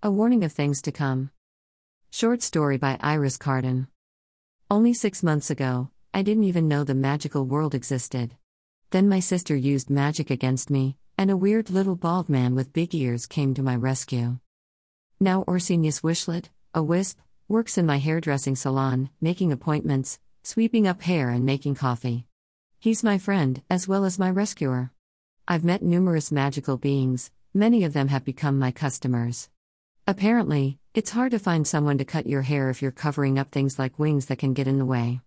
A warning of things to come. Short story by Iris Carden. Only six months ago, I didn't even know the magical world existed. Then my sister used magic against me, and a weird little bald man with big ears came to my rescue. Now Orsinius Wishlet, a wisp, works in my hairdressing salon, making appointments, sweeping up hair, and making coffee. He's my friend, as well as my rescuer. I've met numerous magical beings, many of them have become my customers. Apparently, it's hard to find someone to cut your hair if you're covering up things like wings that can get in the way.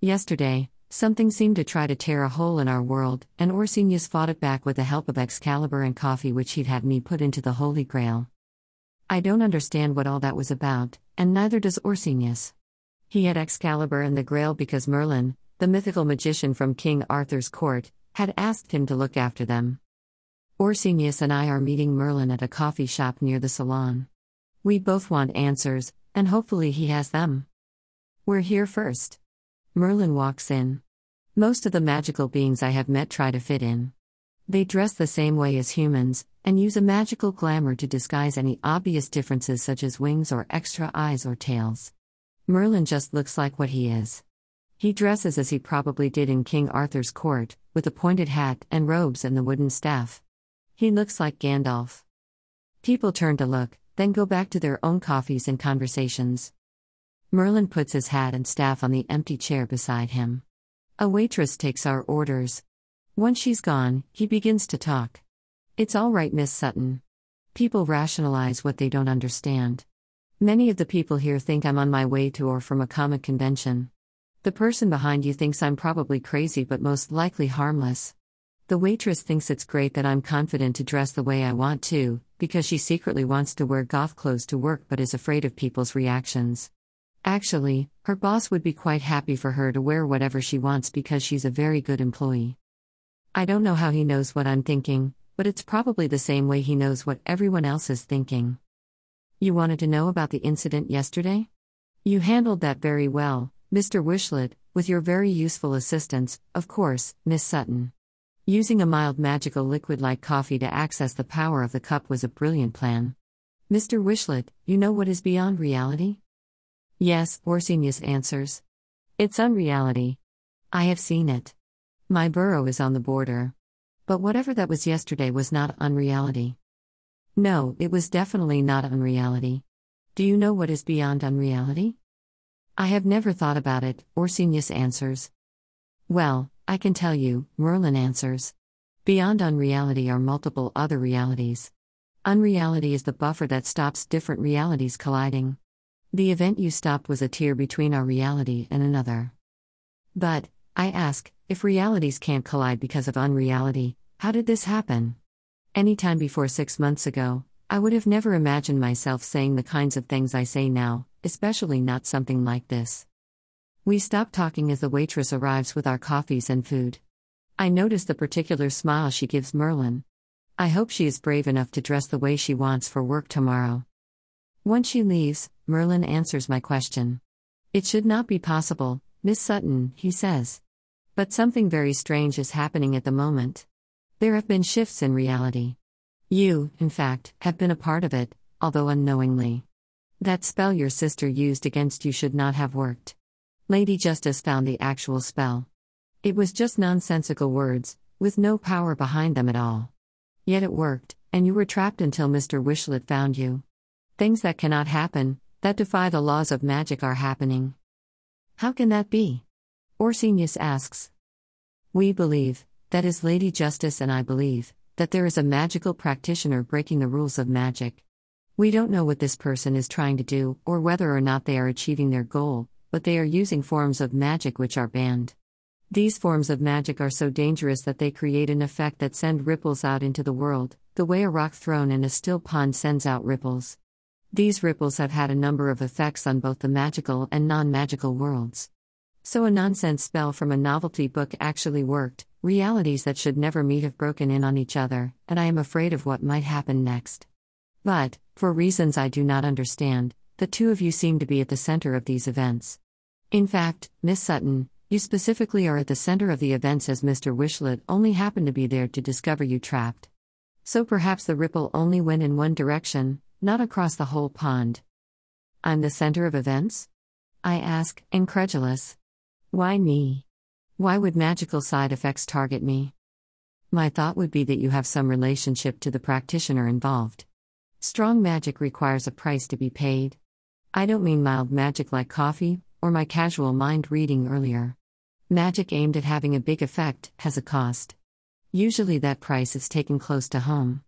Yesterday, something seemed to try to tear a hole in our world, and Orsinius fought it back with the help of Excalibur and coffee, which he'd had me put into the Holy Grail. I don't understand what all that was about, and neither does Orsinius. He had Excalibur and the Grail because Merlin, the mythical magician from King Arthur's court, had asked him to look after them. Orsinius and I are meeting Merlin at a coffee shop near the salon. We both want answers, and hopefully he has them. We're here first. Merlin walks in. Most of the magical beings I have met try to fit in. They dress the same way as humans, and use a magical glamour to disguise any obvious differences such as wings or extra eyes or tails. Merlin just looks like what he is. He dresses as he probably did in King Arthur's court, with a pointed hat and robes and the wooden staff. He looks like Gandalf. People turn to look, then go back to their own coffees and conversations. Merlin puts his hat and staff on the empty chair beside him. A waitress takes our orders. Once she's gone, he begins to talk. It's all right, Miss Sutton. People rationalize what they don't understand. Many of the people here think I'm on my way to or from a comic convention. The person behind you thinks I'm probably crazy but most likely harmless. The waitress thinks it's great that I'm confident to dress the way I want to, because she secretly wants to wear goth clothes to work but is afraid of people's reactions. Actually, her boss would be quite happy for her to wear whatever she wants because she's a very good employee. I don't know how he knows what I'm thinking, but it's probably the same way he knows what everyone else is thinking. You wanted to know about the incident yesterday? You handled that very well, Mr. Wishlet, with your very useful assistance, of course, Miss Sutton. Using a mild magical liquid like coffee to access the power of the cup was a brilliant plan. Mr. Wishlet, you know what is beyond reality? Yes, Orsinius answers. It's unreality. I have seen it. My burrow is on the border. But whatever that was yesterday was not unreality. No, it was definitely not unreality. Do you know what is beyond unreality? I have never thought about it, Orsinius answers. Well, I can tell you, Merlin answers. Beyond unreality are multiple other realities. Unreality is the buffer that stops different realities colliding. The event you stopped was a tear between our reality and another. But, I ask, if realities can't collide because of unreality, how did this happen? Any time before six months ago, I would have never imagined myself saying the kinds of things I say now, especially not something like this. We stop talking as the waitress arrives with our coffees and food. I notice the particular smile she gives Merlin. I hope she is brave enough to dress the way she wants for work tomorrow. Once she leaves, Merlin answers my question. It should not be possible, Miss Sutton, he says. But something very strange is happening at the moment. There have been shifts in reality. You, in fact, have been a part of it, although unknowingly. That spell your sister used against you should not have worked. Lady Justice found the actual spell. It was just nonsensical words, with no power behind them at all. Yet it worked, and you were trapped until Mr. Wishlet found you. Things that cannot happen, that defy the laws of magic, are happening. How can that be? Orsinius asks. We believe, that is Lady Justice and I believe, that there is a magical practitioner breaking the rules of magic. We don't know what this person is trying to do, or whether or not they are achieving their goal, but they are using forms of magic which are banned. These forms of magic are so dangerous that they create an effect that send ripples out into the world, the way a rock thrown in a still pond sends out ripples. These ripples have had a number of effects on both the magical and non magical worlds. So a nonsense spell from a novelty book actually worked, realities that should never meet have broken in on each other, and I am afraid of what might happen next. But, for reasons I do not understand, the two of you seem to be at the center of these events. In fact, Miss Sutton, you specifically are at the center of the events as Mr. Wishlet only happened to be there to discover you trapped. So perhaps the ripple only went in one direction, not across the whole pond. I'm the center of events? I ask, incredulous. Why me? Why would magical side effects target me? My thought would be that you have some relationship to the practitioner involved. Strong magic requires a price to be paid. I don't mean mild magic like coffee, or my casual mind reading earlier. Magic aimed at having a big effect has a cost. Usually that price is taken close to home.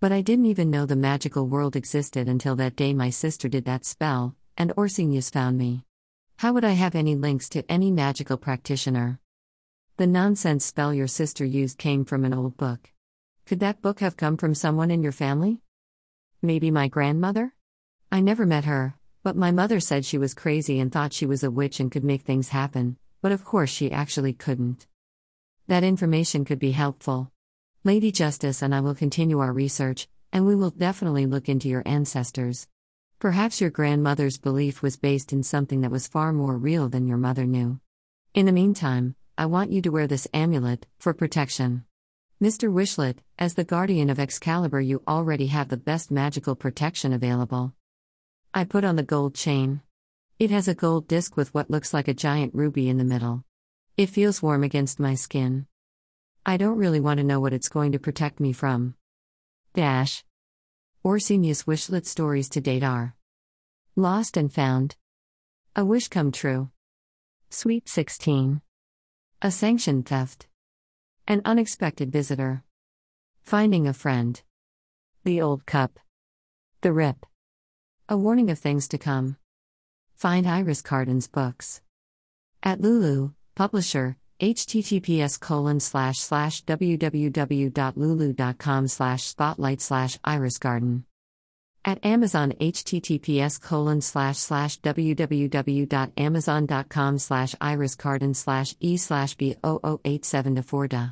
But I didn't even know the magical world existed until that day my sister did that spell, and Orsinius found me. How would I have any links to any magical practitioner? The nonsense spell your sister used came from an old book. Could that book have come from someone in your family? Maybe my grandmother? I never met her, but my mother said she was crazy and thought she was a witch and could make things happen, but of course she actually couldn't. That information could be helpful. Lady Justice and I will continue our research, and we will definitely look into your ancestors. Perhaps your grandmother's belief was based in something that was far more real than your mother knew. In the meantime, I want you to wear this amulet for protection. Mr. Wishlet, as the guardian of Excalibur, you already have the best magical protection available. I put on the gold chain. It has a gold disc with what looks like a giant ruby in the middle. It feels warm against my skin. I don't really want to know what it's going to protect me from. Dash. Orsinius Wishlet stories to date are Lost and Found. A Wish Come True. Sweet 16. A Sanctioned Theft. An unexpected visitor. Finding a friend. The old cup. The rip. A warning of things to come. Find Iris Carden's books. At Lulu, publisher, https colon slash slash www.lulu.com slash spotlight slash iriscarden. At Amazon https colon slash slash www.amazon.com slash iris iriscarden slash e slash b 0087 4 da.